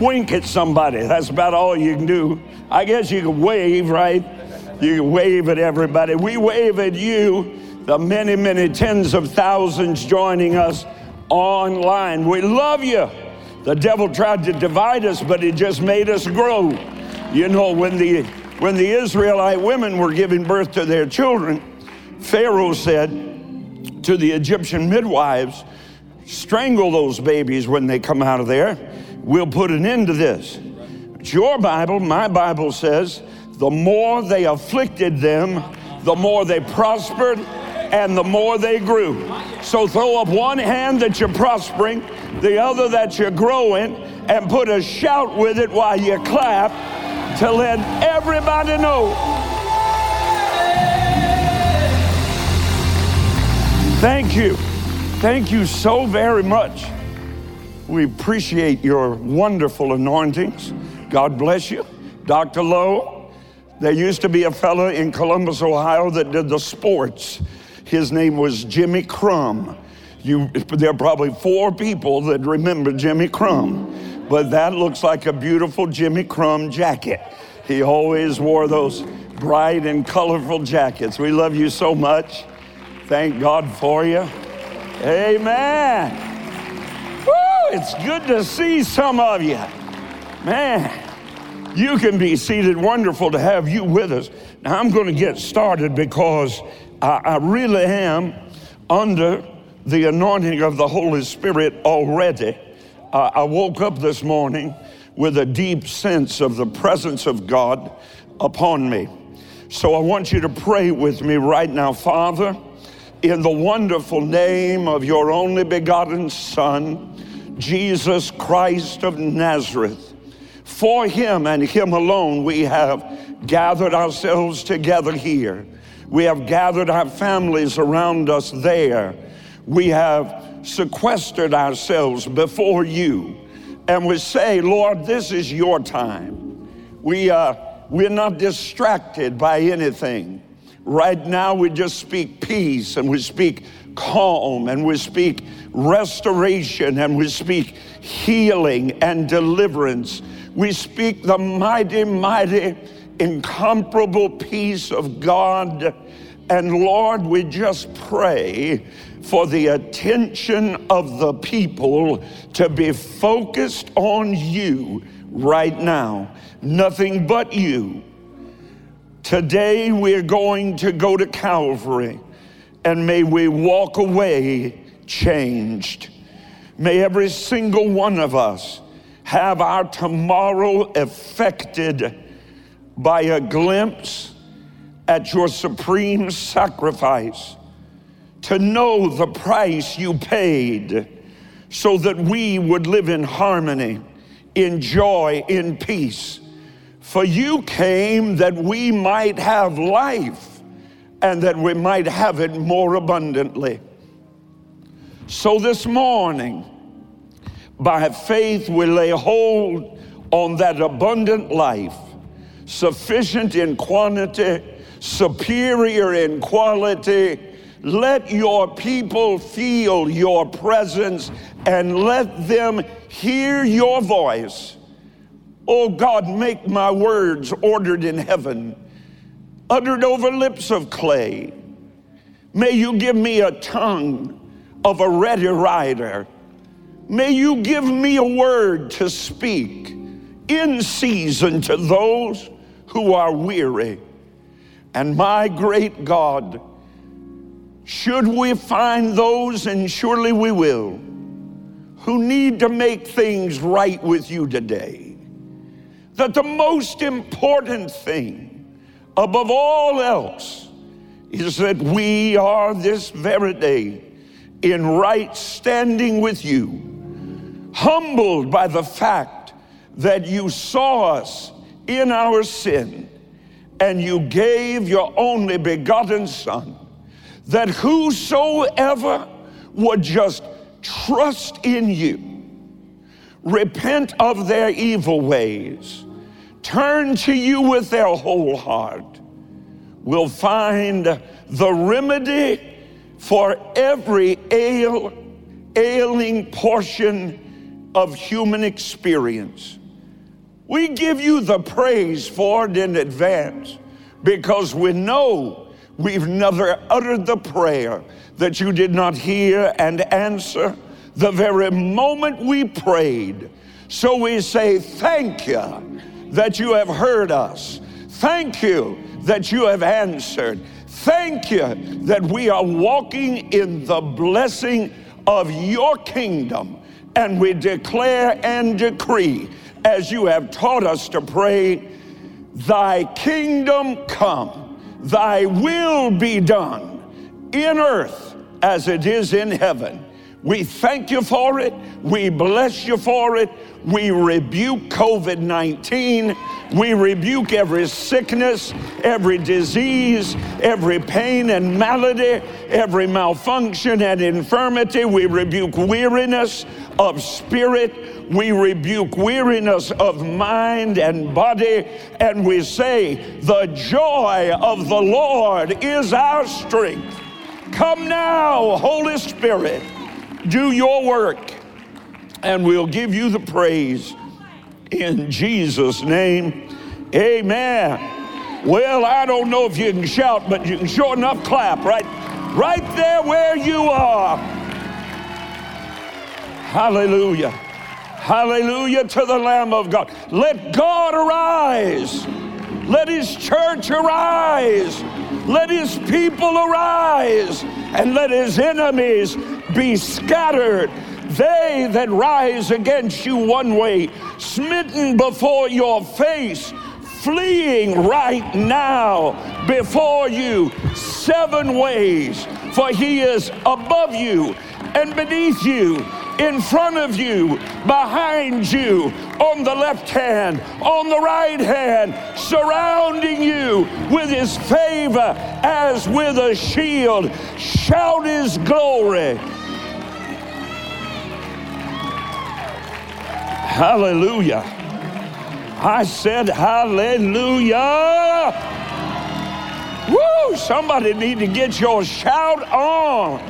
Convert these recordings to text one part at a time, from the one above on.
wink at somebody. That's about all you can do. I guess you can wave, right? You can wave at everybody. We wave at you, the many, many tens of thousands joining us online. We love you. The devil tried to divide us, but he just made us grow. You know, when the when the Israelite women were giving birth to their children, Pharaoh said to the Egyptian midwives, strangle those babies when they come out of there. We'll put an end to this. It's your Bible, my Bible says, the more they afflicted them, the more they prospered and the more they grew. So throw up one hand that you're prospering, the other that you're growing, and put a shout with it while you clap to let everybody know. Thank you. Thank you so very much. We appreciate your wonderful anointings. God bless you. Dr. Lowe, there used to be a fellow in Columbus, Ohio that did the sports. His name was Jimmy Crum. You, there are probably four people that remember Jimmy Crum, but that looks like a beautiful Jimmy Crum jacket. He always wore those bright and colorful jackets. We love you so much. Thank God for you. Amen. It's good to see some of you. Man, you can be seated. Wonderful to have you with us. Now, I'm going to get started because I, I really am under the anointing of the Holy Spirit already. Uh, I woke up this morning with a deep sense of the presence of God upon me. So I want you to pray with me right now, Father, in the wonderful name of your only begotten Son, Jesus Christ of Nazareth. For him and him alone, we have gathered ourselves together here. We have gathered our families around us there. We have sequestered ourselves before you. And we say, Lord, this is your time. We, uh, we're not distracted by anything. Right now, we just speak peace and we speak calm and we speak restoration and we speak healing and deliverance. We speak the mighty, mighty, incomparable peace of God. And Lord, we just pray for the attention of the people to be focused on you right now. Nothing but you. Today we're going to go to Calvary and may we walk away changed. May every single one of us have our tomorrow affected by a glimpse at your supreme sacrifice, to know the price you paid so that we would live in harmony, in joy, in peace. For you came that we might have life and that we might have it more abundantly. So this morning, by faith, we lay hold on that abundant life, sufficient in quantity, superior in quality. Let your people feel your presence and let them hear your voice. Oh God, make my words ordered in heaven, uttered over lips of clay. May you give me a tongue of a ready rider. May you give me a word to speak in season to those who are weary. And my great God, should we find those, and surely we will, who need to make things right with you today, that the most important thing above all else is that we are this very day in right standing with you, humbled by the fact that you saw us in our sin and you gave your only begotten Son, that whosoever would just trust in you, repent of their evil ways, turn to you with their whole heart, will find the remedy for every ail, ailing portion of human experience. We give you the praise for it in advance because we know we've never uttered the prayer that you did not hear and answer the very moment we prayed. So we say, Thank you that you have heard us. Thank you that you have answered. Thank you that we are walking in the blessing of your kingdom. And we declare and decree, as you have taught us to pray, Thy kingdom come, Thy will be done in earth as it is in heaven. We thank you for it. We bless you for it. We rebuke COVID 19. We rebuke every sickness, every disease, every pain and malady, every malfunction and infirmity. We rebuke weariness of spirit. We rebuke weariness of mind and body. And we say, The joy of the Lord is our strength. Come now, Holy Spirit, do your work and we'll give you the praise in Jesus' name. Amen. Well, I don't know if you can shout, but you can sure enough clap right, right there where you are. Hallelujah. Hallelujah to the Lamb of God. Let God arise. Let his church arise. Let his people arise. And let his enemies be scattered they that rise against you one way, smitten before your face, fleeing right now before you seven ways, for he is above you and beneath you, in front of you, behind you, on the left hand, on the right hand, surrounding you with his favor as with a shield. Shout his glory. Hallelujah. I said hallelujah. Woo! Somebody need to get your shout on.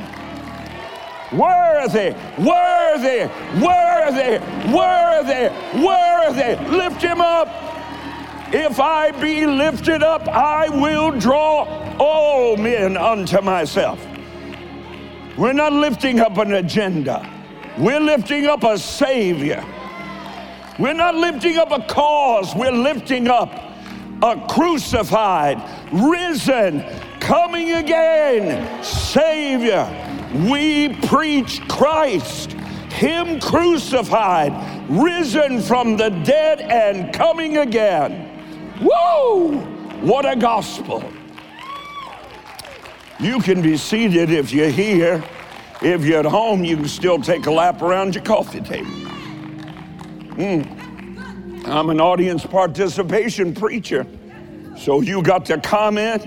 Worthy, worthy, worthy, worthy, worthy. Lift him up. If I be lifted up, I will draw all men unto myself. We're not lifting up an agenda, we're lifting up a Savior. We're not lifting up a cause, we're lifting up a crucified, risen, coming again Savior. We preach Christ, Him crucified, risen from the dead, and coming again. Whoa! What a gospel. You can be seated if you're here. If you're at home, you can still take a lap around your coffee table. Mm. I'm an audience participation preacher. So you got to comment,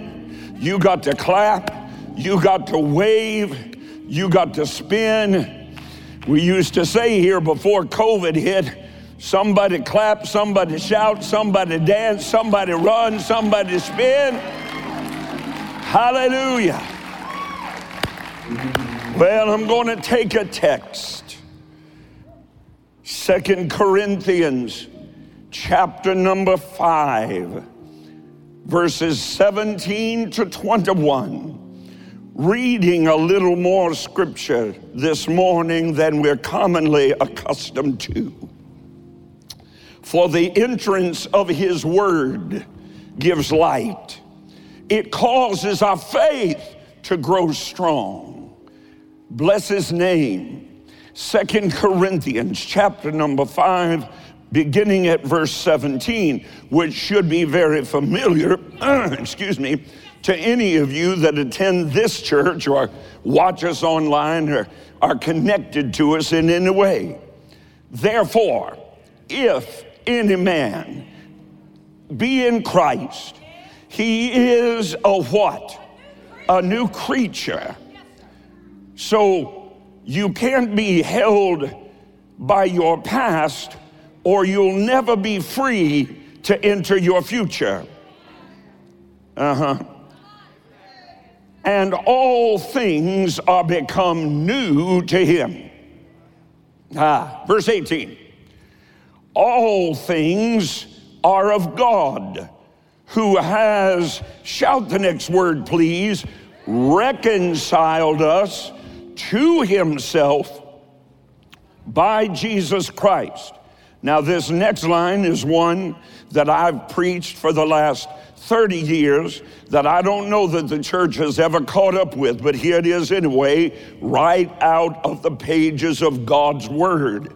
you got to clap, you got to wave, you got to spin. We used to say here before COVID hit somebody clap, somebody shout, somebody dance, somebody run, somebody spin. Hallelujah. Well, I'm going to take a text Second Corinthians chapter number 5 verses 17 to 21 reading a little more scripture this morning than we're commonly accustomed to. For the entrance of his word gives light. It causes our faith to grow strong. Bless his name Second Corinthians chapter number 5 beginning at verse 17 which should be very familiar excuse me to any of you that attend this church or watch us online or are connected to us in any way. Therefore if any man be in Christ he is a what? A new creature. So you can't be held by your past, or you'll never be free to enter your future. Uh huh. and all things are become new to him. Ah, verse 18. All things are of God, who has, shout the next word, please, reconciled us to himself by Jesus Christ. Now, this next line is one that I've preached for the last 30 years that I don't know that the church has ever caught up with, but here it is anyway, right out of the pages of God's Word.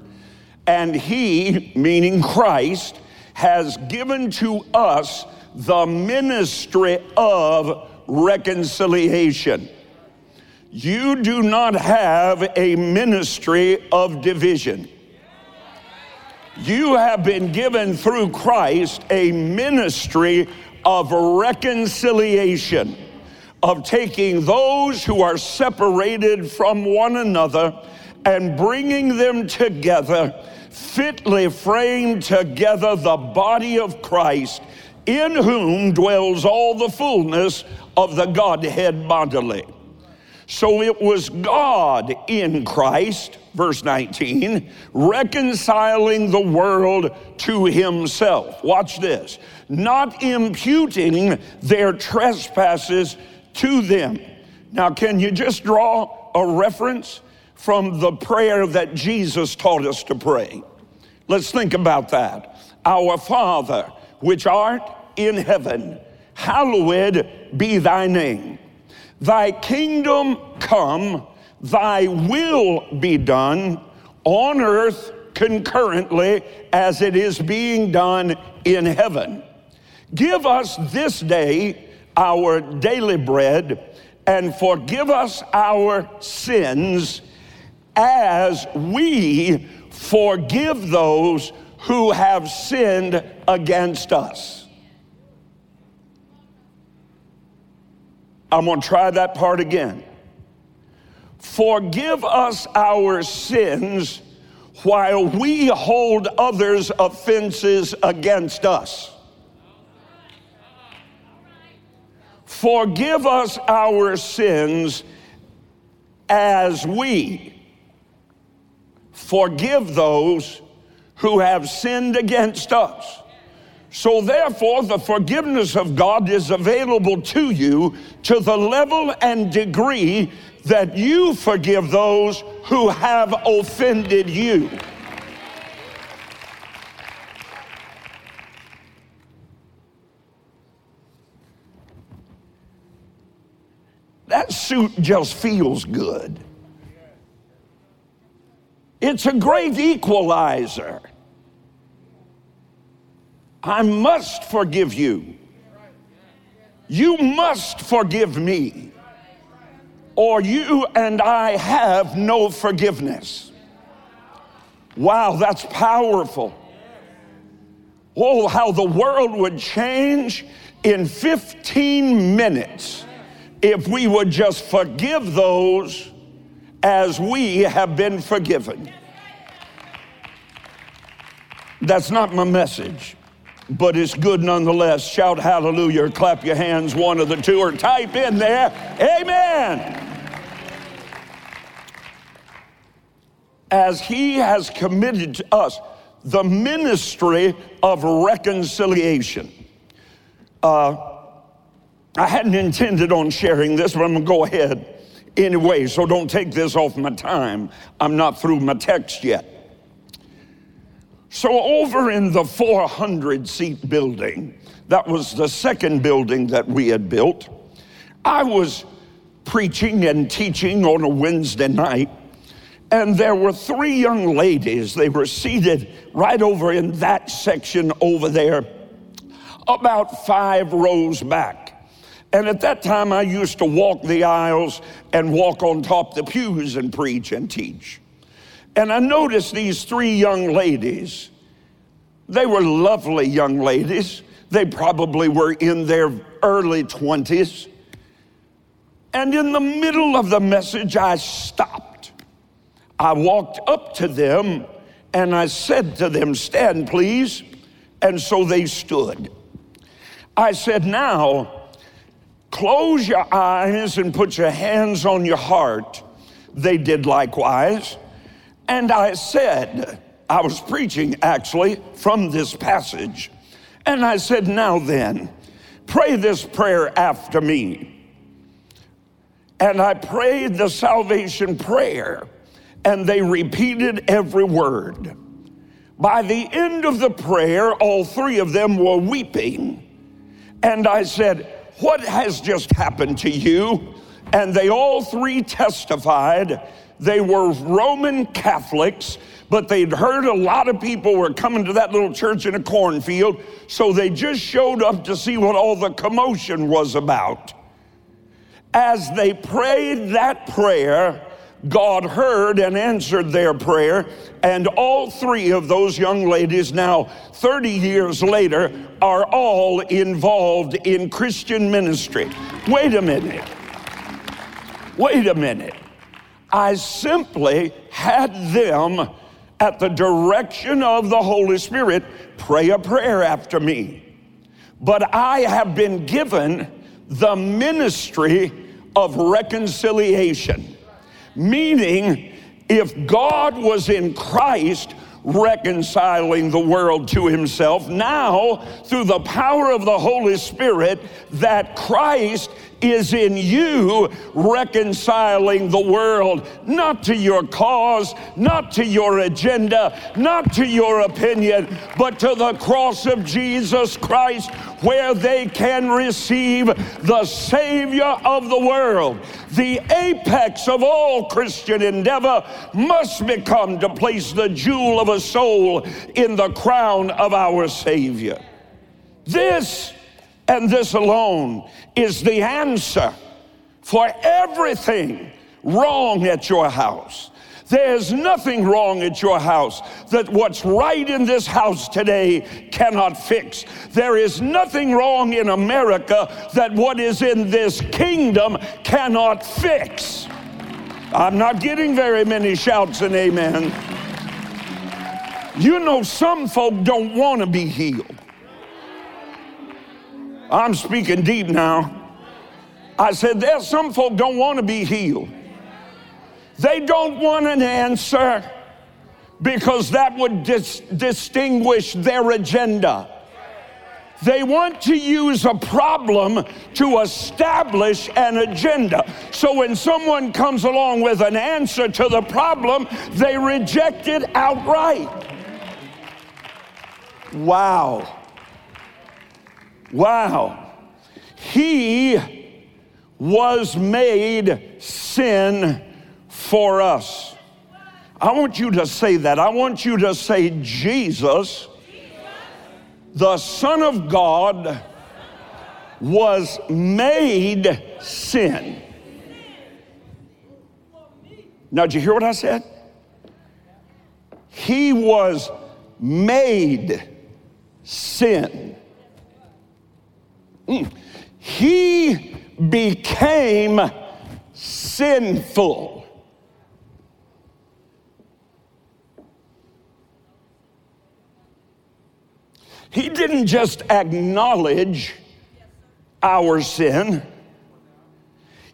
And He, meaning Christ, has given to us the ministry of reconciliation. You do not have a ministry of division. You have been given through Christ a ministry of reconciliation, of taking those who are separated from one another and bringing them together, fitly framed together the body of Christ, in whom dwells all the fullness of the Godhead bodily. So it was God in Christ, verse 19, reconciling the world to himself. Watch this. Not imputing their trespasses to them. Now, can you just draw a reference from the prayer that Jesus taught us to pray? Let's think about that. Our Father, which art in heaven, hallowed be thy name. Thy kingdom come, thy will be done on earth concurrently as it is being done in heaven. Give us this day our daily bread and forgive us our sins as we forgive those who have sinned against us. I'm going to try that part again. Forgive us our sins while we hold others' offenses against us. Forgive us our sins as we forgive those who have sinned against us. So, therefore, the forgiveness of God is available to you to the level and degree that you forgive those who have offended you. That suit just feels good. It's a great equalizer. I must forgive you. You must forgive me, or you and I have no forgiveness. Wow, that's powerful. Oh, how the world would change in 15 minutes if we would just forgive those as we have been forgiven. That's not my message but it's good nonetheless. Shout hallelujah or clap your hands, one of the two, or type in there, Amen. As He has committed to us the ministry of reconciliation. Uh, I hadn't intended on sharing this, but I'm gonna go ahead anyway, so don't take this off my time. I'm not through my text yet. So, over in the 400 seat building, that was the second building that we had built, I was preaching and teaching on a Wednesday night, and there were three young ladies. They were seated right over in that section over there, about five rows back. And at that time, I used to walk the aisles and walk on top the pews and preach and teach. And I noticed these three young ladies. They were lovely young ladies. They probably were in their early 20s. And in the middle of the message, I stopped. I walked up to them and I said to them, Stand, please. And so they stood. I said, Now, Close your eyes and put your hands on your heart. They did likewise. And I said, I was preaching actually from this passage. And I said, Now then, pray this prayer after me. And I prayed the salvation prayer, and they repeated every word. By the end of the prayer, all three of them were weeping. And I said, What has just happened to you? And they all three testified they were Roman Catholics, but they'd heard a lot of people were coming to that little church in a cornfield, so they just showed up to see what all the commotion was about. As they prayed that prayer, God heard and answered their prayer, and all three of those young ladies, now 30 years later, are all involved in Christian ministry. Wait a minute. Wait a minute. I simply had them, at the direction of the Holy Spirit, pray a prayer after me. But I have been given the ministry of reconciliation, meaning, if God was in Christ, reconciling the world to himself. Now, through the power of the Holy Spirit, that Christ is in you reconciling the world, not to your cause, not to your agenda, not to your opinion, but to the cross of Jesus Christ, where they can receive the Savior of the world. The apex of all Christian endeavor must become to place the jewel of a soul in the crown of our Savior. This and this alone is the answer for everything wrong at your house. There's nothing wrong at your house that what's right in this house today cannot fix. There is nothing wrong in America that what is in this kingdom cannot fix. I'm not getting very many shouts and amen. You know, some folk don't want to be healed. I'm speaking deep now. I said, there's some folk don't want to be healed. They don't want an answer because that would dis- distinguish their agenda. They want to use a problem to establish an agenda. So when someone comes along with an answer to the problem, they reject it outright. Wow. Wow. He was made sin for us. I want you to say that. I want you to say, Jesus, the Son of God, was made sin. Now, did you hear what I said? He was made sin. Mm. He became sinful. He didn't just acknowledge our sin,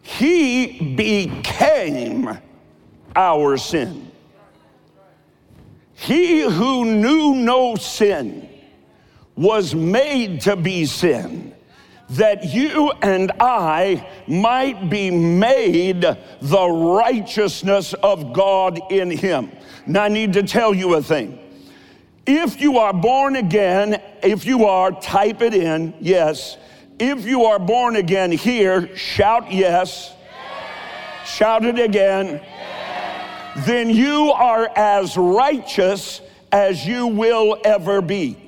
He became our sin. He who knew no sin was made to be sin that you and I might be made the righteousness of God in Him. Now, I need to tell you a thing. If you are born again, if you are, type it in, yes. If you are born again here, shout yes. yes. Shout it again. Yes. Then you are as righteous as you will ever be.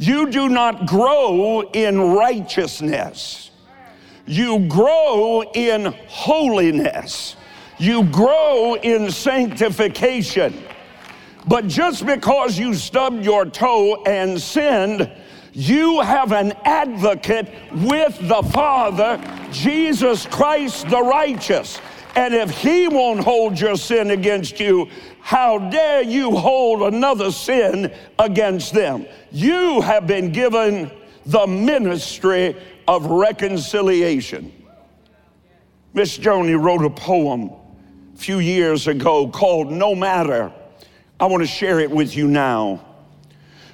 You do not grow in righteousness. You grow in holiness. You grow in sanctification. But just because you stubbed your toe and sinned, you have an advocate with the Father, Jesus Christ the righteous. And if he won't hold your sin against you, how dare you hold another sin against them? You have been given the ministry of reconciliation. Miss Joni wrote a poem a few years ago called No Matter. I want to share it with you now.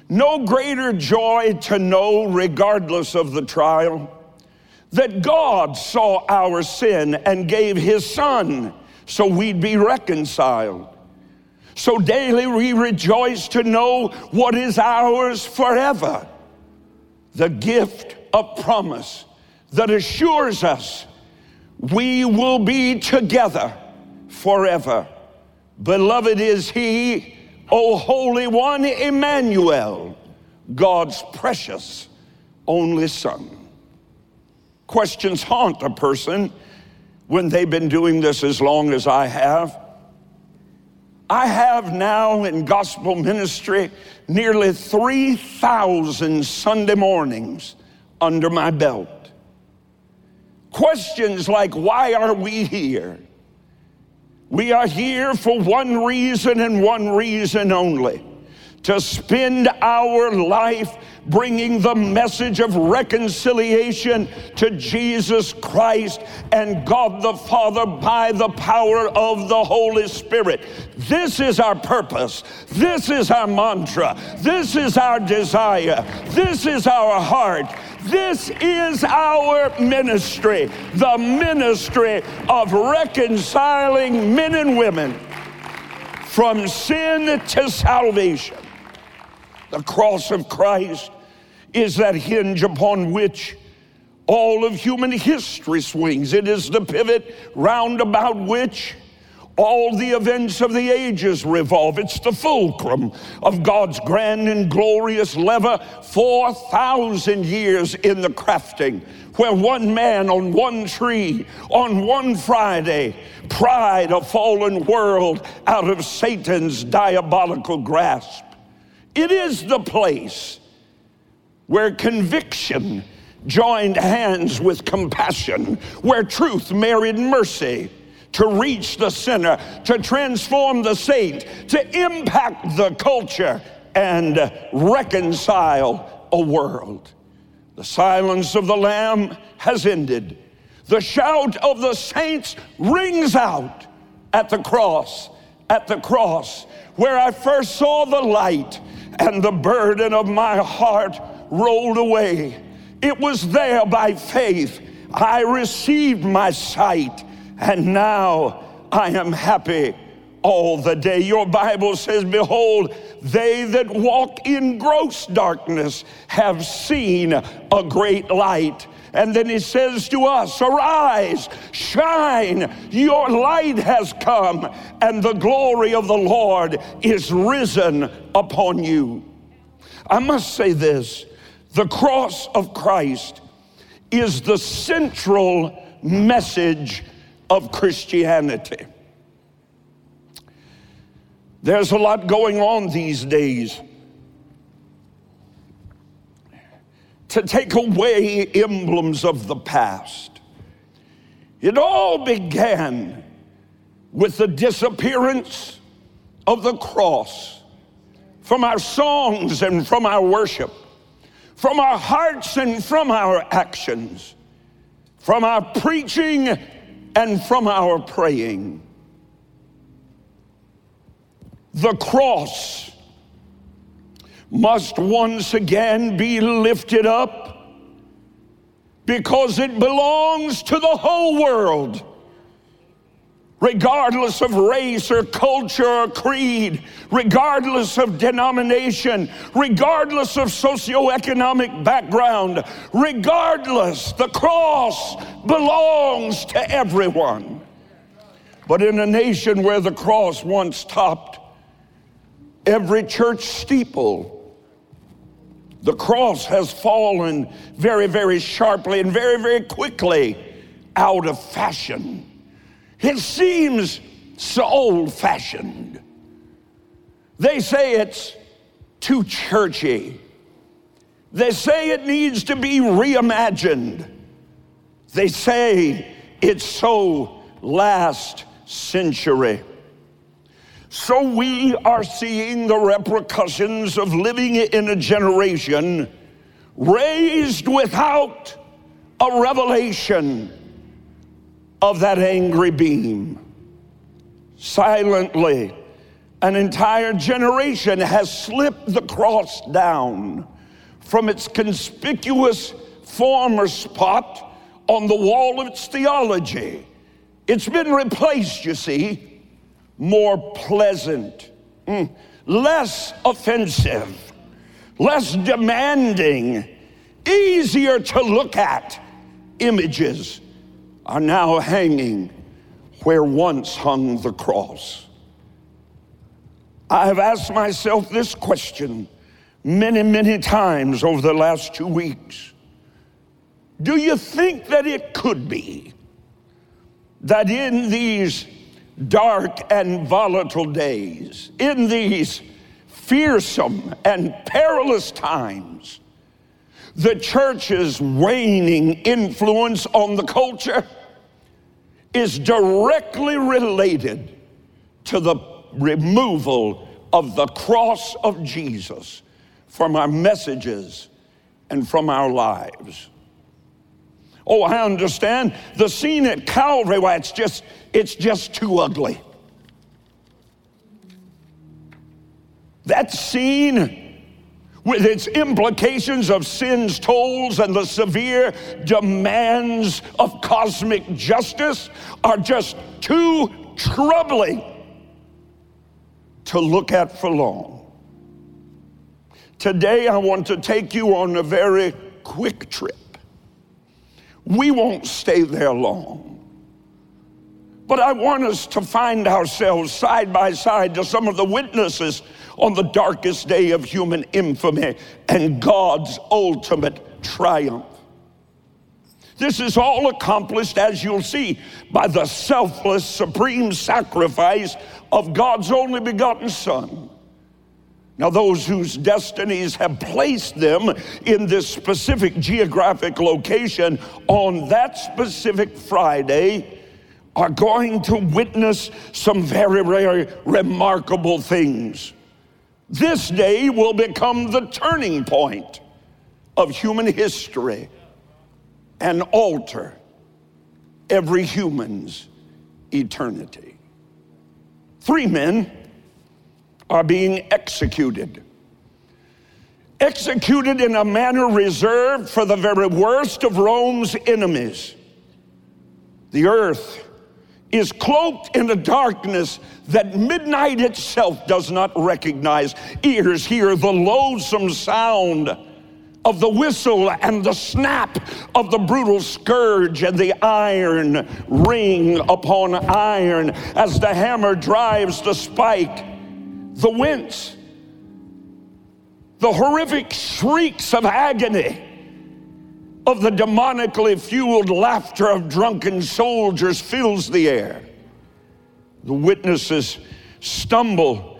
No greater joy to know, regardless of the trial, that God saw our sin and gave his son so we'd be reconciled. So daily we rejoice to know what is ours forever the gift of promise that assures us we will be together forever. Beloved is He, O Holy One, Emmanuel, God's precious only Son. Questions haunt a person when they've been doing this as long as I have. I have now in gospel ministry nearly 3,000 Sunday mornings under my belt. Questions like, why are we here? We are here for one reason and one reason only to spend our life bringing the message of reconciliation to Jesus Christ and God the Father by the power of the Holy Spirit. This is our purpose. This is our mantra. This is our desire. This is our heart. This is our ministry, the ministry of reconciling men and women from sin to salvation. The cross of Christ is that hinge upon which all of human history swings. It is the pivot round about which all the events of the ages revolve. It's the fulcrum of God's grand and glorious lever, 4,000 years in the crafting, where one man on one tree, on one Friday, pried a fallen world out of Satan's diabolical grasp. It is the place where conviction joined hands with compassion, where truth married mercy to reach the sinner, to transform the saint, to impact the culture and reconcile a world. The silence of the Lamb has ended. The shout of the saints rings out at the cross, at the cross, where I first saw the light and the burden of my heart rolled away. It was there by faith. I received my sight, and now I am happy all the day. Your Bible says, Behold, they that walk in gross darkness have seen a great light. And then he says to us, Arise, shine, your light has come, and the glory of the Lord is risen upon you. I must say this the cross of Christ is the central message of Christianity. There's a lot going on these days to take away emblems of the past. It all began with the disappearance of the cross from our songs and from our worship from our hearts and from our actions, from our preaching and from our praying. The cross must once again be lifted up because it belongs to the whole world regardless of race or culture or creed, regardless of denomination, regardless of socioeconomic background, regardless, the cross belongs to everyone. But in a nation where the cross once topped every church steeple, the cross has fallen very, very sharply and very, very quickly out of fashion. It seems so old fashioned. They say it's too churchy. They say it needs to be reimagined. They say it's so last century. So we are seeing the repercussions of living in a generation raised without a revelation of that angry beam. Silently, an entire generation has slipped the cross down from its conspicuous former spot on the wall of its theology. It's been replaced, you see, more pleasant, mm, less offensive, less demanding, easier to look at images are now hanging where once hung the cross. I have asked myself this question many, many times over the last two weeks. Do you think that it could be that in these dark and volatile days, in these fearsome and perilous times, the church's waning influence on the culture is directly related to the removal of the cross of Jesus from our messages and from our lives. Oh, I understand the scene at Calvary, why it's just, it's just too ugly. That scene with its implications of sin's tolls and the severe demands of cosmic justice are just too troubling to look at for long. Today, I want to take you on a very quick trip. We won't stay there long. But I want us to find ourselves side by side to some of the witnesses on the darkest day of human infamy and God's ultimate triumph. This is all accomplished, as you'll see, by the selfless, supreme sacrifice of God's only begotten Son. Now, those whose destinies have placed them in this specific geographic location on that specific Friday are going to witness some very, very remarkable things. This day will become the turning point of human history and alter every human's eternity. Three men are being executed. Executed in a manner reserved for the very worst of Rome's enemies. The earth is cloaked in a darkness that midnight itself does not recognize. Ears hear the loathsome sound of the whistle and the snap of the brutal scourge and the iron ring upon iron as the hammer drives the spike, the wince, the horrific shrieks of agony of the demonically fueled laughter of drunken soldiers fills the air. The witnesses stumble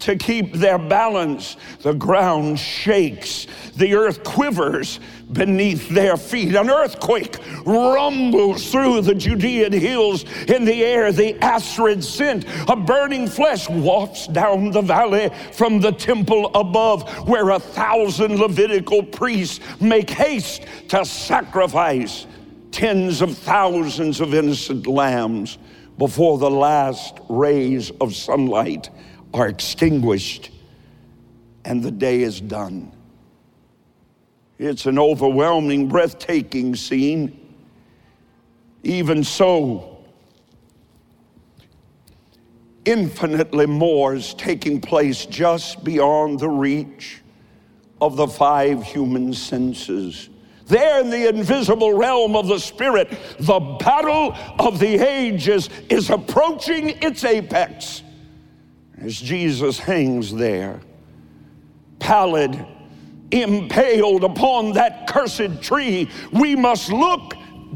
to keep their balance. The ground shakes, the earth quivers beneath their feet. An earthquake rumbles through the Judean hills in the air. The acrid scent of burning flesh wafts down the valley from the temple above, where a thousand Levitical priests make haste to sacrifice tens of thousands of innocent lambs before the last rays of sunlight are extinguished and the day is done. It's an overwhelming, breathtaking scene. Even so, infinitely more is taking place just beyond the reach of the five human senses. There in the invisible realm of the Spirit, the battle of the ages is approaching its apex as Jesus hangs there, pallid, impaled upon that cursed tree. We must look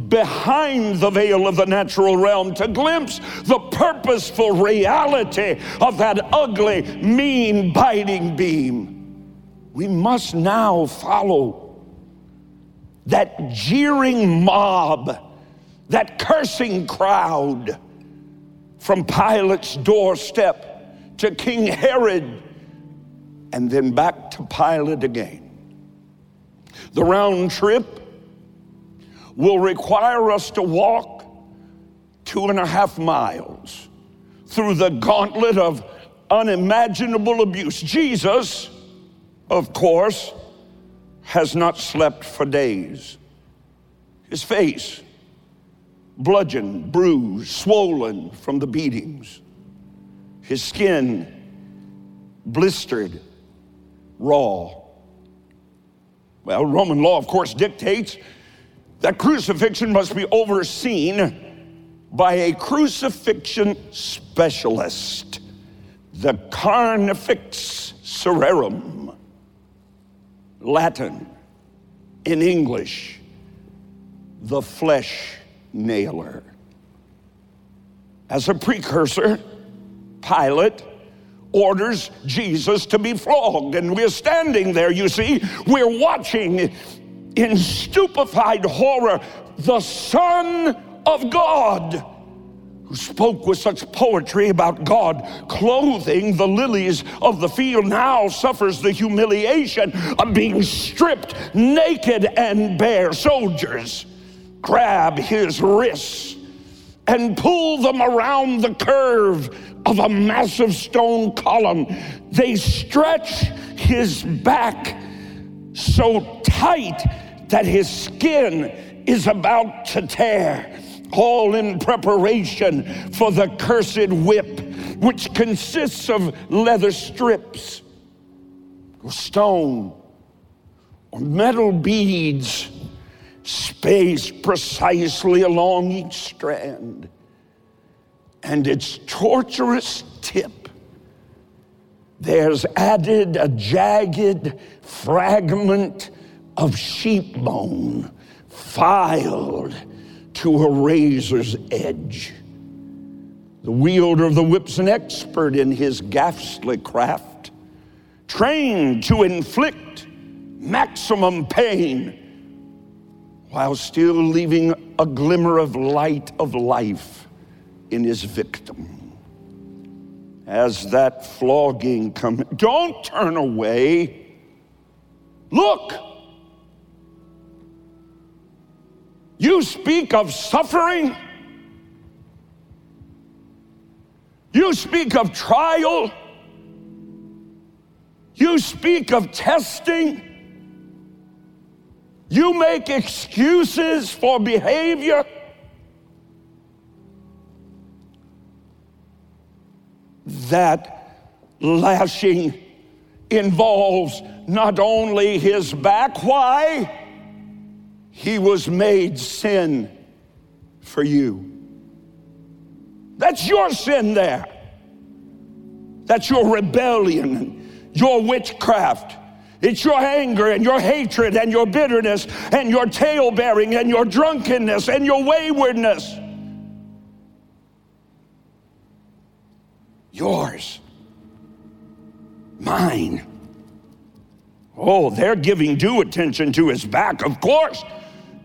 behind the veil of the natural realm to glimpse the purposeful reality of that ugly, mean, biting beam. We must now follow that jeering mob, that cursing crowd from Pilate's doorstep to King Herod and then back to Pilate again. The round trip will require us to walk two and a half miles through the gauntlet of unimaginable abuse. Jesus, of course, has not slept for days. His face, bludgeoned, bruised, swollen from the beatings. His skin, blistered, raw. Well, Roman law, of course, dictates that crucifixion must be overseen by a crucifixion specialist, the carnifex suarum, Latin, in English, the flesh nailer. As a precursor, Pilate orders Jesus to be flogged. And we're standing there, you see, we're watching in stupefied horror the Son of God who spoke with such poetry about God clothing the lilies of the field, now suffers the humiliation of being stripped naked and bare. Soldiers grab his wrists and pull them around the curve of a massive stone column. They stretch his back so tight that his skin is about to tear, all in preparation for the cursed whip, which consists of leather strips, or stone, or metal beads spaced precisely along each strand and its torturous tip, there's added a jagged fragment of sheep bone filed to a razor's edge. The wielder of the whip's an expert in his ghastly craft, trained to inflict maximum pain while still leaving a glimmer of light of life in his victim. As that flogging comes, don't turn away. Look. You speak of suffering. You speak of trial. You speak of testing. You make excuses for behavior. That lashing involves not only his back, why? He was made sin for you. That's your sin there. That's your rebellion, your witchcraft. It's your anger and your hatred and your bitterness and your tale bearing and your drunkenness and your waywardness. Yours. Mine. Oh, they're giving due attention to his back, of course,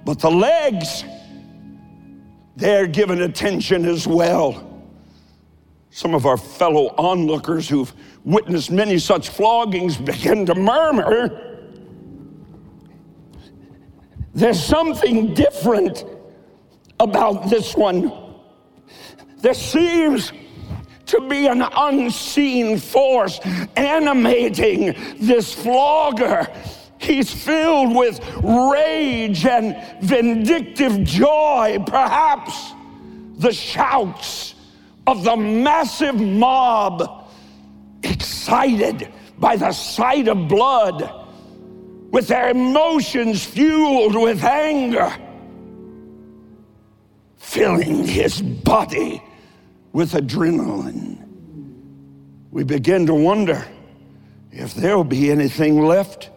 but the legs, they're giving attention as well. Some of our fellow onlookers who've witnessed many such floggings begin to murmur. There's something different about this one. There seems to be an unseen force animating this flogger. He's filled with rage and vindictive joy, perhaps the shouts of the massive mob, excited by the sight of blood, with their emotions fueled with anger, filling his body with adrenaline. We begin to wonder if there'll be anything left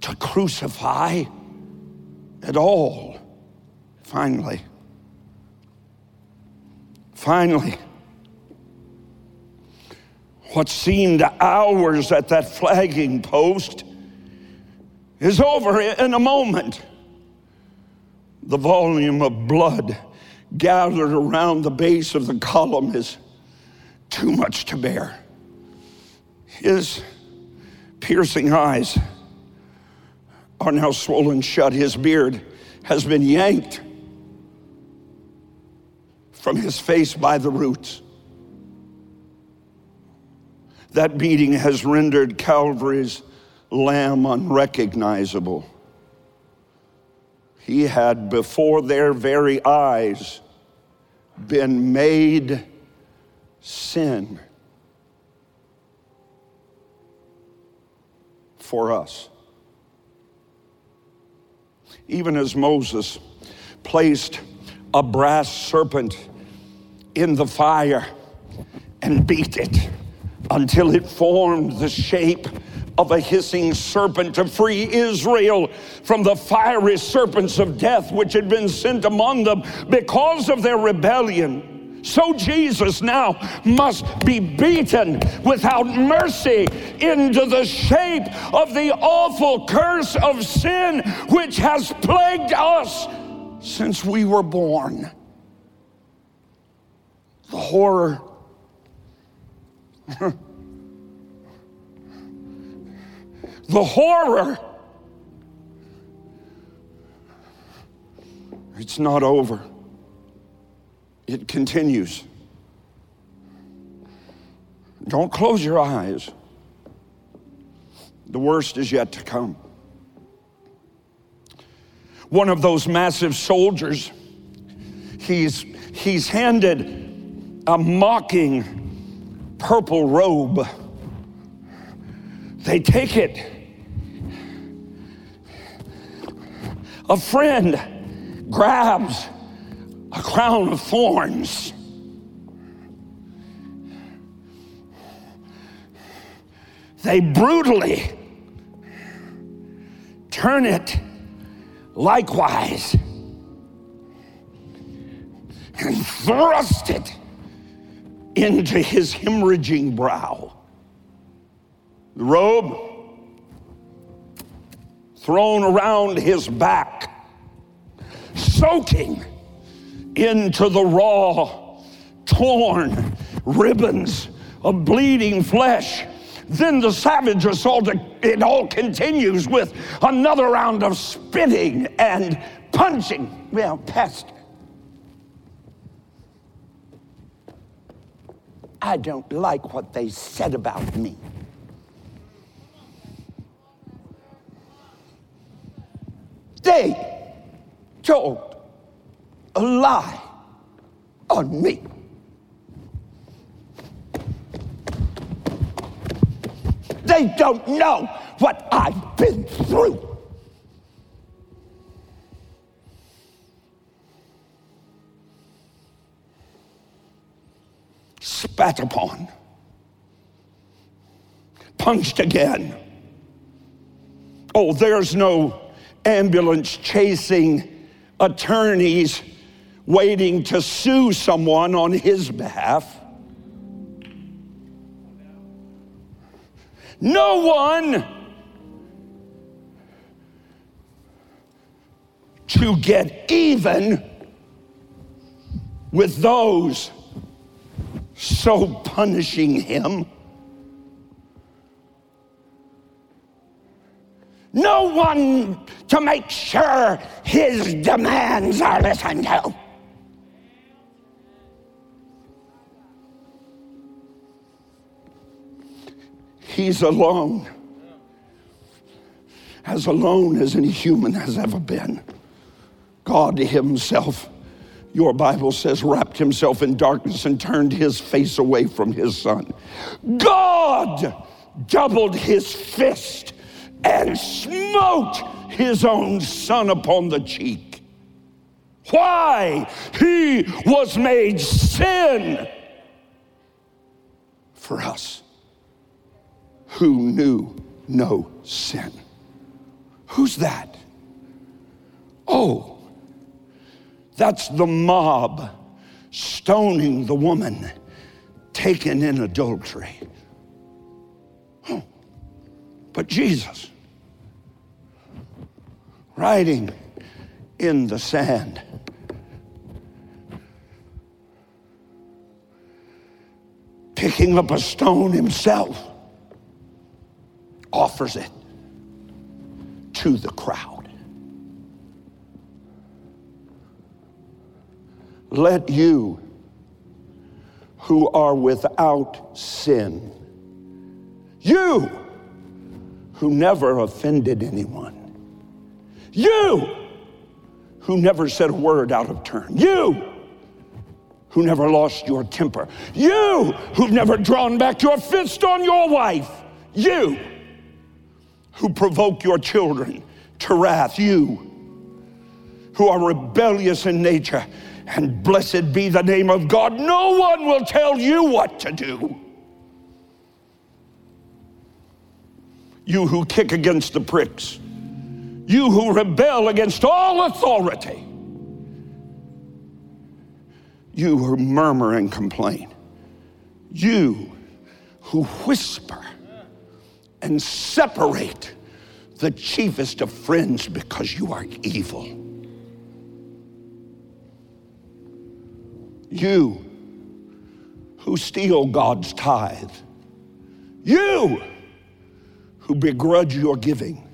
to crucify at all. Finally, finally, what seemed hours at that flagging post is over in a moment. The volume of blood gathered around the base of the column is too much to bear. His piercing eyes are now swollen shut. His beard has been yanked from his face by the roots. That beating has rendered Calvary's lamb unrecognizable. He had before their very eyes been made sin for us. Even as Moses placed a brass serpent in the fire and beat it until it formed the shape of a hissing serpent to free Israel from the fiery serpents of death which had been sent among them because of their rebellion. So Jesus now must be beaten without mercy into the shape of the awful curse of sin which has plagued us since we were born. The horror the horror. It's not over, it continues. Don't close your eyes. The worst is yet to come. One of those massive soldiers, he's, he's handed a mocking purple robe. They take it A friend grabs a crown of thorns. They brutally turn it likewise and thrust it into his hemorrhaging brow. The robe thrown around his back, soaking into the raw, torn ribbons of bleeding flesh. Then the savage assault, it all continues with another round of spitting and punching. Well, Pastor, I don't like what they said about me. They told a lie on me. They don't know what I've been through. Spat upon, punched again. Oh, there's no ambulance chasing attorneys waiting to sue someone on his behalf. No one to get even with those so punishing him. One to make sure his demands are listened to. He's alone, as alone as any human has ever been. God Himself, your Bible says, wrapped Himself in darkness and turned His face away from His Son. God doubled His fist and smote his own son upon the cheek. Why? He was made sin for us who knew no sin. Who's that? Oh, that's the mob stoning the woman taken in adultery. Oh, but Jesus writing in the sand. Picking up a stone himself, offers it to the crowd. let you who are without sin, you who never offended anyone, you who never said a word out of turn, you who never lost your temper, you who've never drawn back your fist on your wife, you who provoke your children to wrath, you who are rebellious in nature, and blessed be the name of God. No one will tell you what to do. You who kick against the pricks, you who rebel against all authority, you who murmur and complain, you who whisper and separate the chiefest of friends because you are evil. You who steal God's tithe, you who begrudge your giving,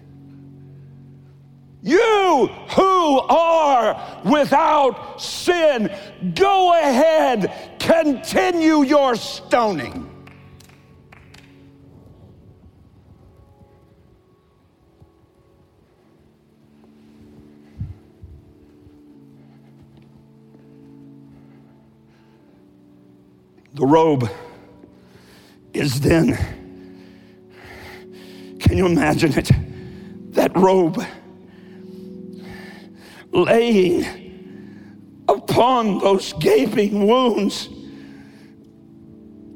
you who are without sin, go ahead, continue your stoning. The robe is then, can you imagine it? That robe laying upon those gaping wounds,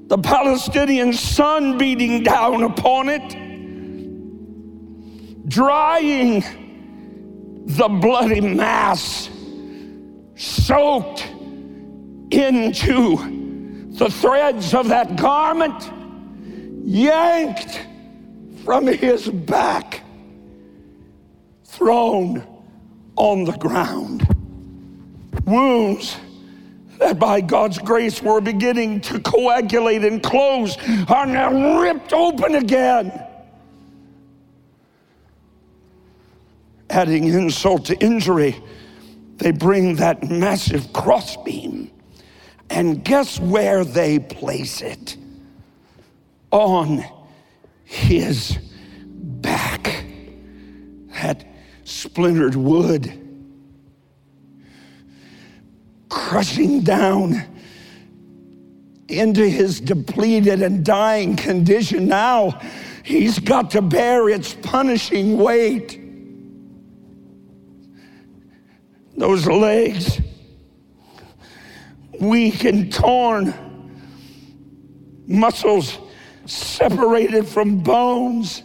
the Palestinian sun beating down upon it, drying the bloody mass, soaked into the threads of that garment yanked from his back, thrown on the ground. Wounds that by God's grace were beginning to coagulate and close are now ripped open again. Adding insult to injury, they bring that massive crossbeam and guess where they place it? On his back. That splintered wood crushing down into his depleted and dying condition. Now he's got to bear its punishing weight. Those legs weak and torn, muscles separated from bones.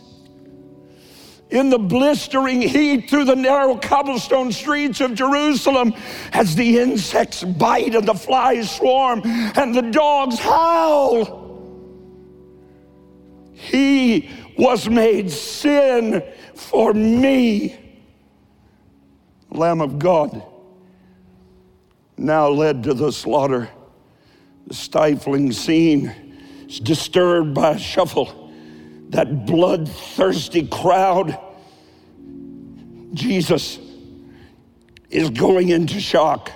In the blistering heat through the narrow cobblestone streets of Jerusalem, as the insects bite and the flies swarm and the dogs howl, he was made sin for me. Lamb of God now led to the slaughter. The stifling scene is disturbed by a shuffle. That bloodthirsty crowd. Jesus is going into shock.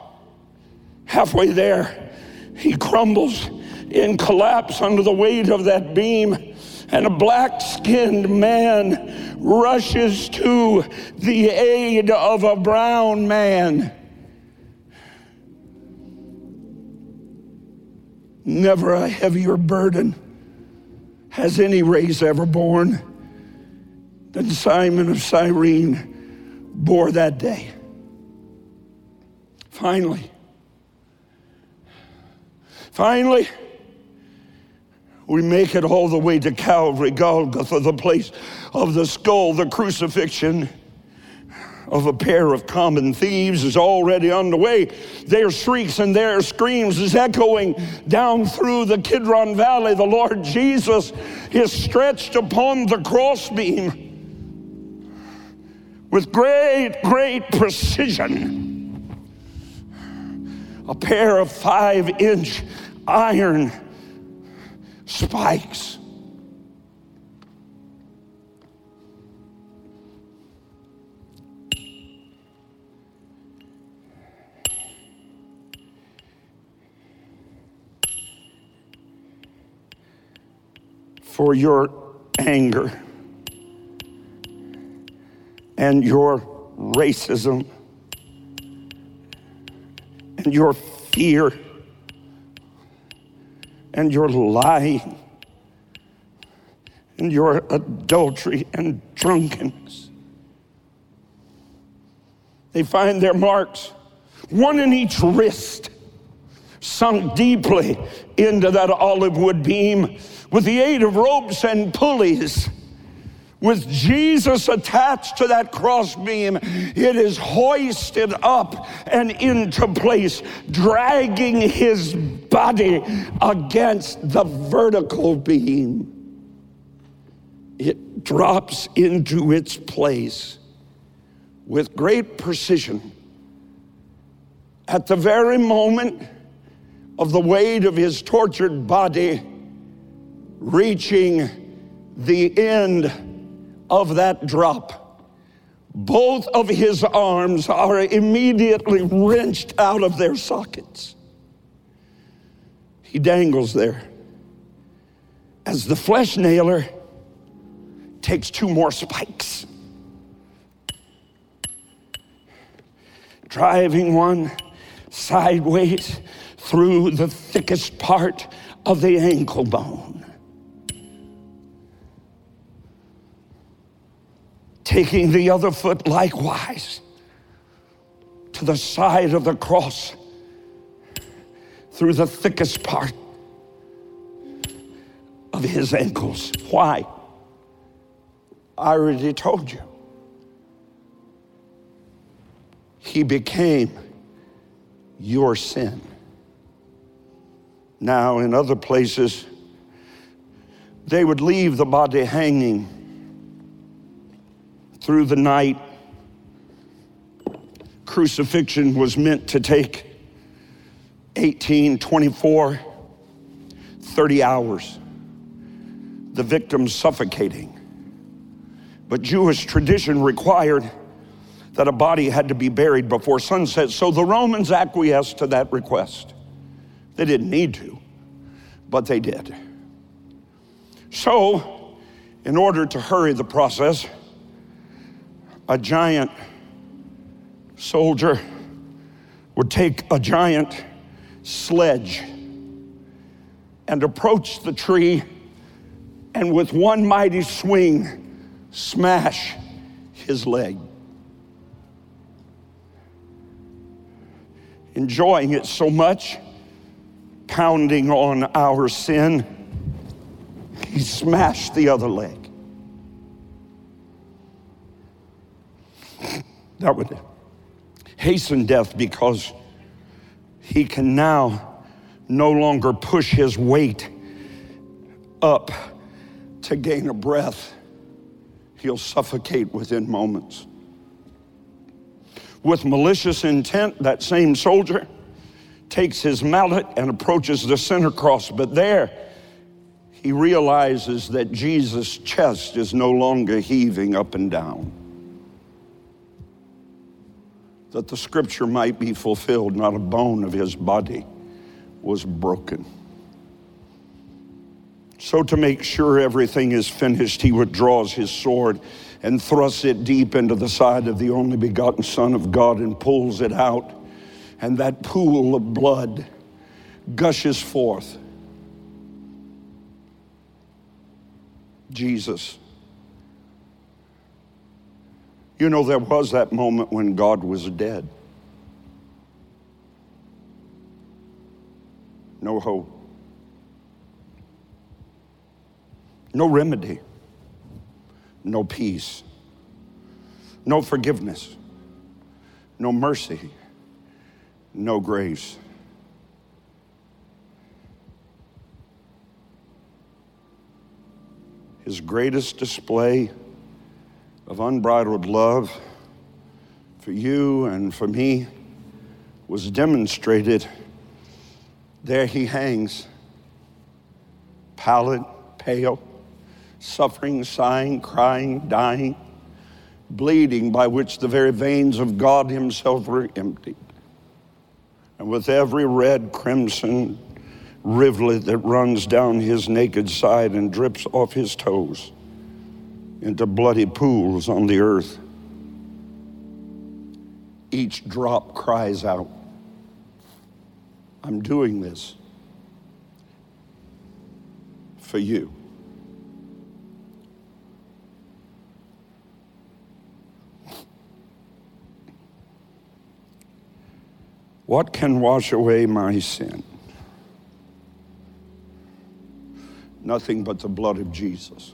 Halfway there, he crumbles in collapse under the weight of that beam, and a black skinned man rushes to the aid of a brown man. Never a heavier burden has any race ever borne than Simon of Cyrene bore that day. Finally, finally, we make it all the way to Calvary, Golgotha, the place of the skull, the crucifixion of a pair of common thieves is already underway. Their shrieks and their screams is echoing down through the Kidron Valley. The Lord Jesus is stretched upon the crossbeam with great, great precision. A pair of five inch iron spikes for your anger and your racism and your fear and your lying and your adultery and drunkenness. They find their marks, one in each wrist, sunk deeply into that olive wood beam with the aid of ropes and pulleys with Jesus attached to that crossbeam, it is hoisted up and into place, dragging his body against the vertical beam. It drops into its place with great precision at the very moment of the weight of his tortured body reaching the end of that drop, both of his arms are immediately wrenched out of their sockets. He dangles there as the flesh nailer takes two more spikes, driving one sideways through the thickest part of the ankle bone. taking the other foot likewise to the side of the cross through the thickest part of his ankles. Why? I already told you. He became your sin. Now, in other places, they would leave the body hanging through the night. Crucifixion was meant to take 18, 24, 30 hours. The victim suffocating. But Jewish tradition required that a body had to be buried before sunset. So the Romans acquiesced to that request. They didn't need to, but they did. So, in order to hurry the process, a giant soldier would take a giant sledge and approach the tree and with one mighty swing smash his leg. Enjoying it so much, pounding on our sin, he smashed the other leg. That would hasten death because he can now no longer push his weight up to gain a breath. He'll suffocate within moments. With malicious intent, that same soldier takes his mallet and approaches the center cross, but there he realizes that Jesus' chest is no longer heaving up and down that the scripture might be fulfilled, not a bone of his body was broken. So, to make sure everything is finished, he withdraws his sword and thrusts it deep into the side of the only begotten Son of God and pulls it out. And that pool of blood gushes forth. Jesus You know, there was that moment when God was dead. No hope. No remedy. No peace. No forgiveness. No mercy. No grace. His greatest display of unbridled love for you and for me was demonstrated. There he hangs, pallid, pale, suffering, sighing, crying, dying, bleeding, by which the very veins of God Himself were emptied. And with every red, crimson, rivulet that runs down his naked side and drips off his toes into bloody pools on the earth. Each drop cries out, I'm doing this for you. What can wash away my sin? Nothing but the blood of Jesus.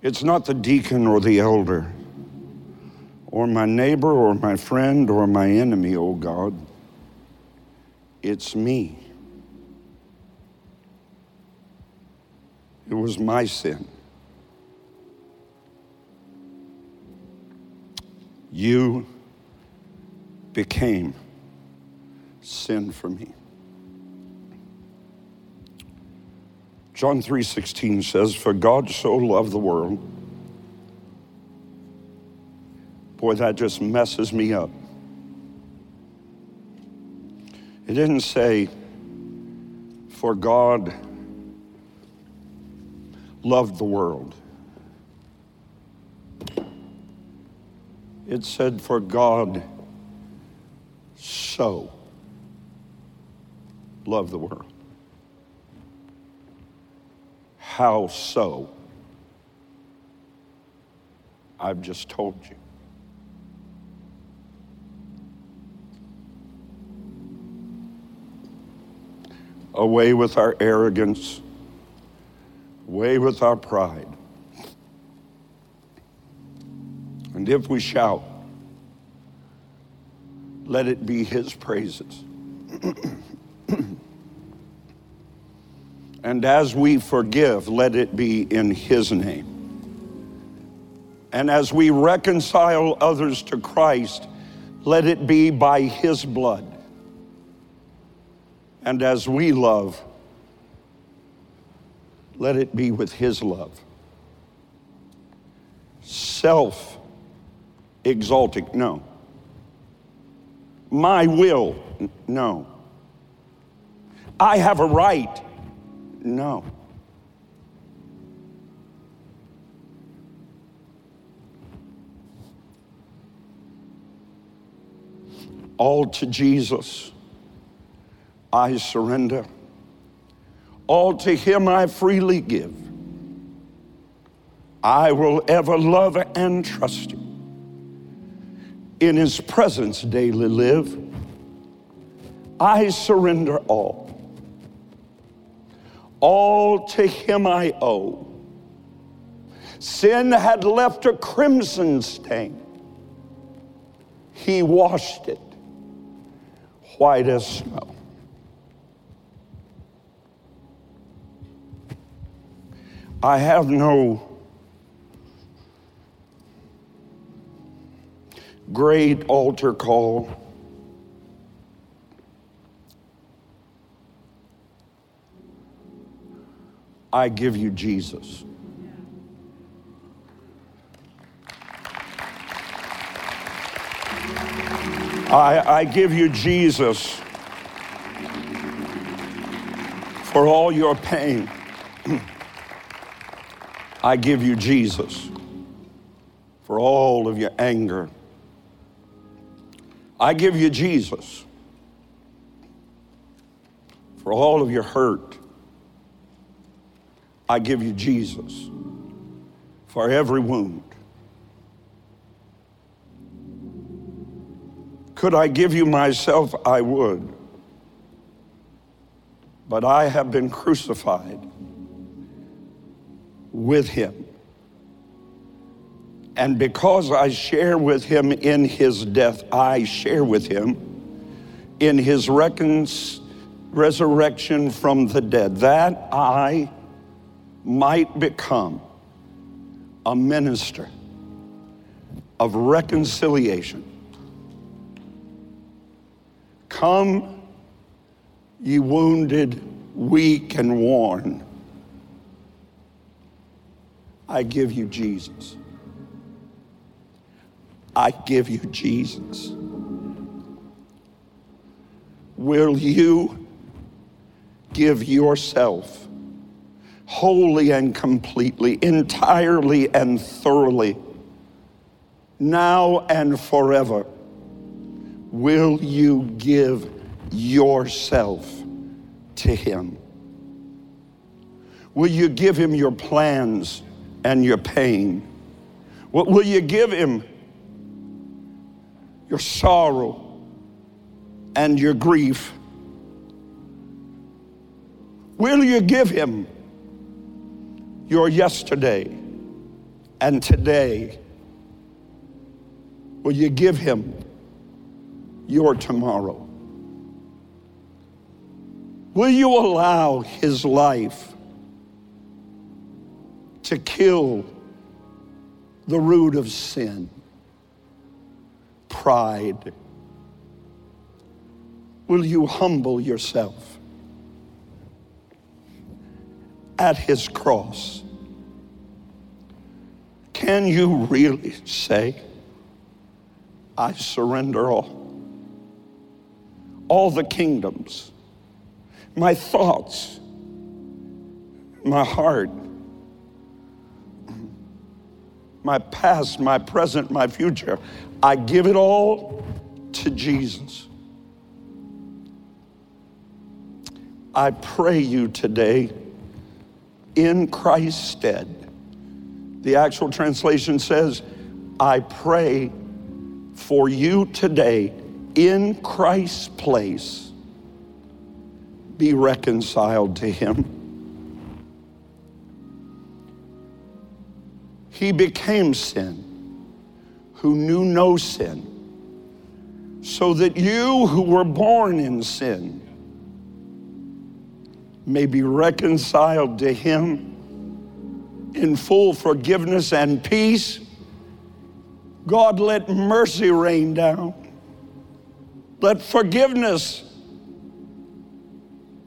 It's not the deacon or the elder, or my neighbor or my friend or my enemy, oh God. It's me. It was my sin. You became sin for me. John 3:16 says, "For God so loved the world." Boy, that just messes me up. It didn't say, "For God loved the world." It said, For God so loved the world. How so? I've just told you. Away with our arrogance, away with our pride. And if we shout, let it be his praises. and as we forgive, let it be in his name. And as we reconcile others to Christ, let it be by his blood. And as we love, let it be with his love. Self exalting. No. My will. No. I have a right. No. All to Jesus I surrender. All to Him I freely give. I will ever love and trust you in his presence daily live. I surrender all. All to him I owe. Sin had left a crimson stain. He washed it white as snow. I have no great altar call. I give you Jesus. I, I give you Jesus for all your pain. I give you Jesus for all of your anger. I give you Jesus for all of your hurt. I give you Jesus for every wound. Could I give you myself? I would. But I have been crucified with him. And because I share with him in his death, I share with him in his resurrection from the dead, that I might become a minister of reconciliation. Come, ye wounded, weak, and worn. I give you Jesus. I give you Jesus. will you give yourself wholly and completely, entirely and thoroughly, now and forever? Will you give yourself to Him? Will you give Him your plans and your pain? Will you give Him your sorrow and your grief? Will you give Him your yesterday and today? Will you give Him your tomorrow? Will you allow His life to kill the root of sin? Pride. Will you humble yourself at his cross? Can you really say, I surrender all? All the kingdoms, my thoughts, my heart, my past, my present, my future. I give it all to Jesus. I pray you today in Christ's stead. The actual translation says, I pray for you today in Christ's place, be reconciled to Him. He became sin who knew no sin, so that you who were born in sin may be reconciled to Him in full forgiveness and peace. God, let mercy rain down. Let forgiveness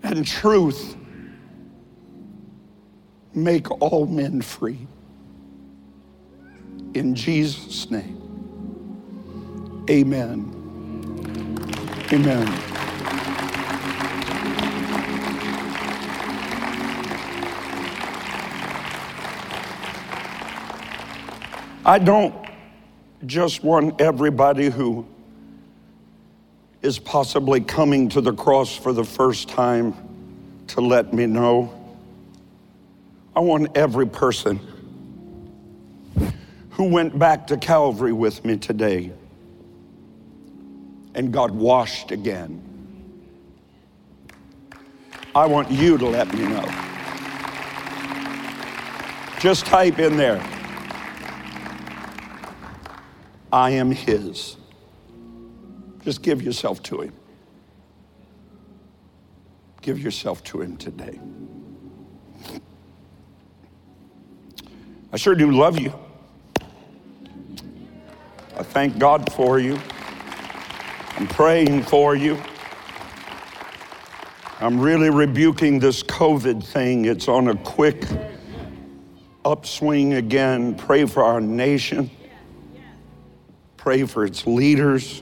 and truth make all men free in Jesus' name. Amen. Amen. I don't just want everybody who is possibly coming to the cross for the first time to let me know. I want every person who went back to Calvary with me today and got washed again. I want you to let me know. Just type in there, I am His. Just give yourself to Him. Give yourself to Him today. I sure do love you. I thank God for you. I'm praying for you. I'm really rebuking this COVID thing. It's on a quick upswing again. Pray for our nation. Pray for its leaders.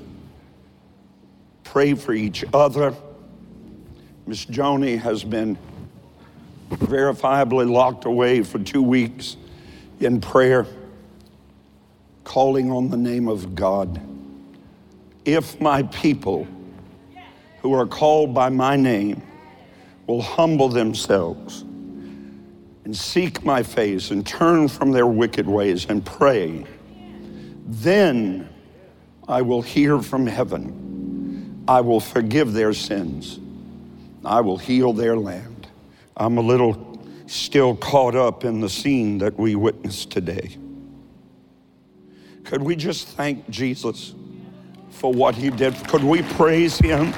Pray for each other. Miss Joni has been verifiably locked away for two weeks in prayer calling on the name of God. If my people who are called by my name will humble themselves and seek my face and turn from their wicked ways and pray, then I will hear from heaven. I will forgive their sins. I will heal their land. I'm a little still caught up in the scene that we witnessed today. Could we just thank Jesus for what he did? Could we praise him?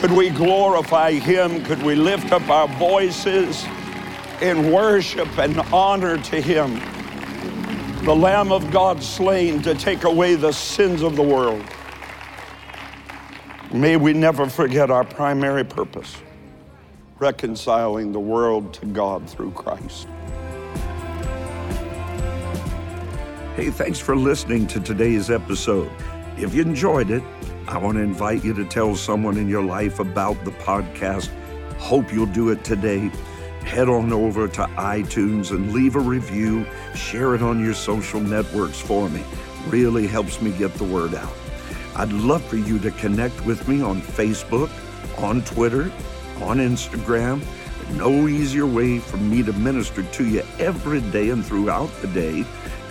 Could we glorify him? Could we lift up our voices in worship and honor to him? The Lamb of God slain to take away the sins of the world. May we never forget our primary purpose reconciling the world to God through Christ. Hey, thanks for listening to today's episode. If you enjoyed it, I want to invite you to tell someone in your life about the podcast. Hope you'll do it today. Head on over to iTunes and leave a review. Share it on your social networks for me. Really helps me get the word out. I'd love for you to connect with me on Facebook, on Twitter, on Instagram. No easier way for me to minister to you every day and throughout the day,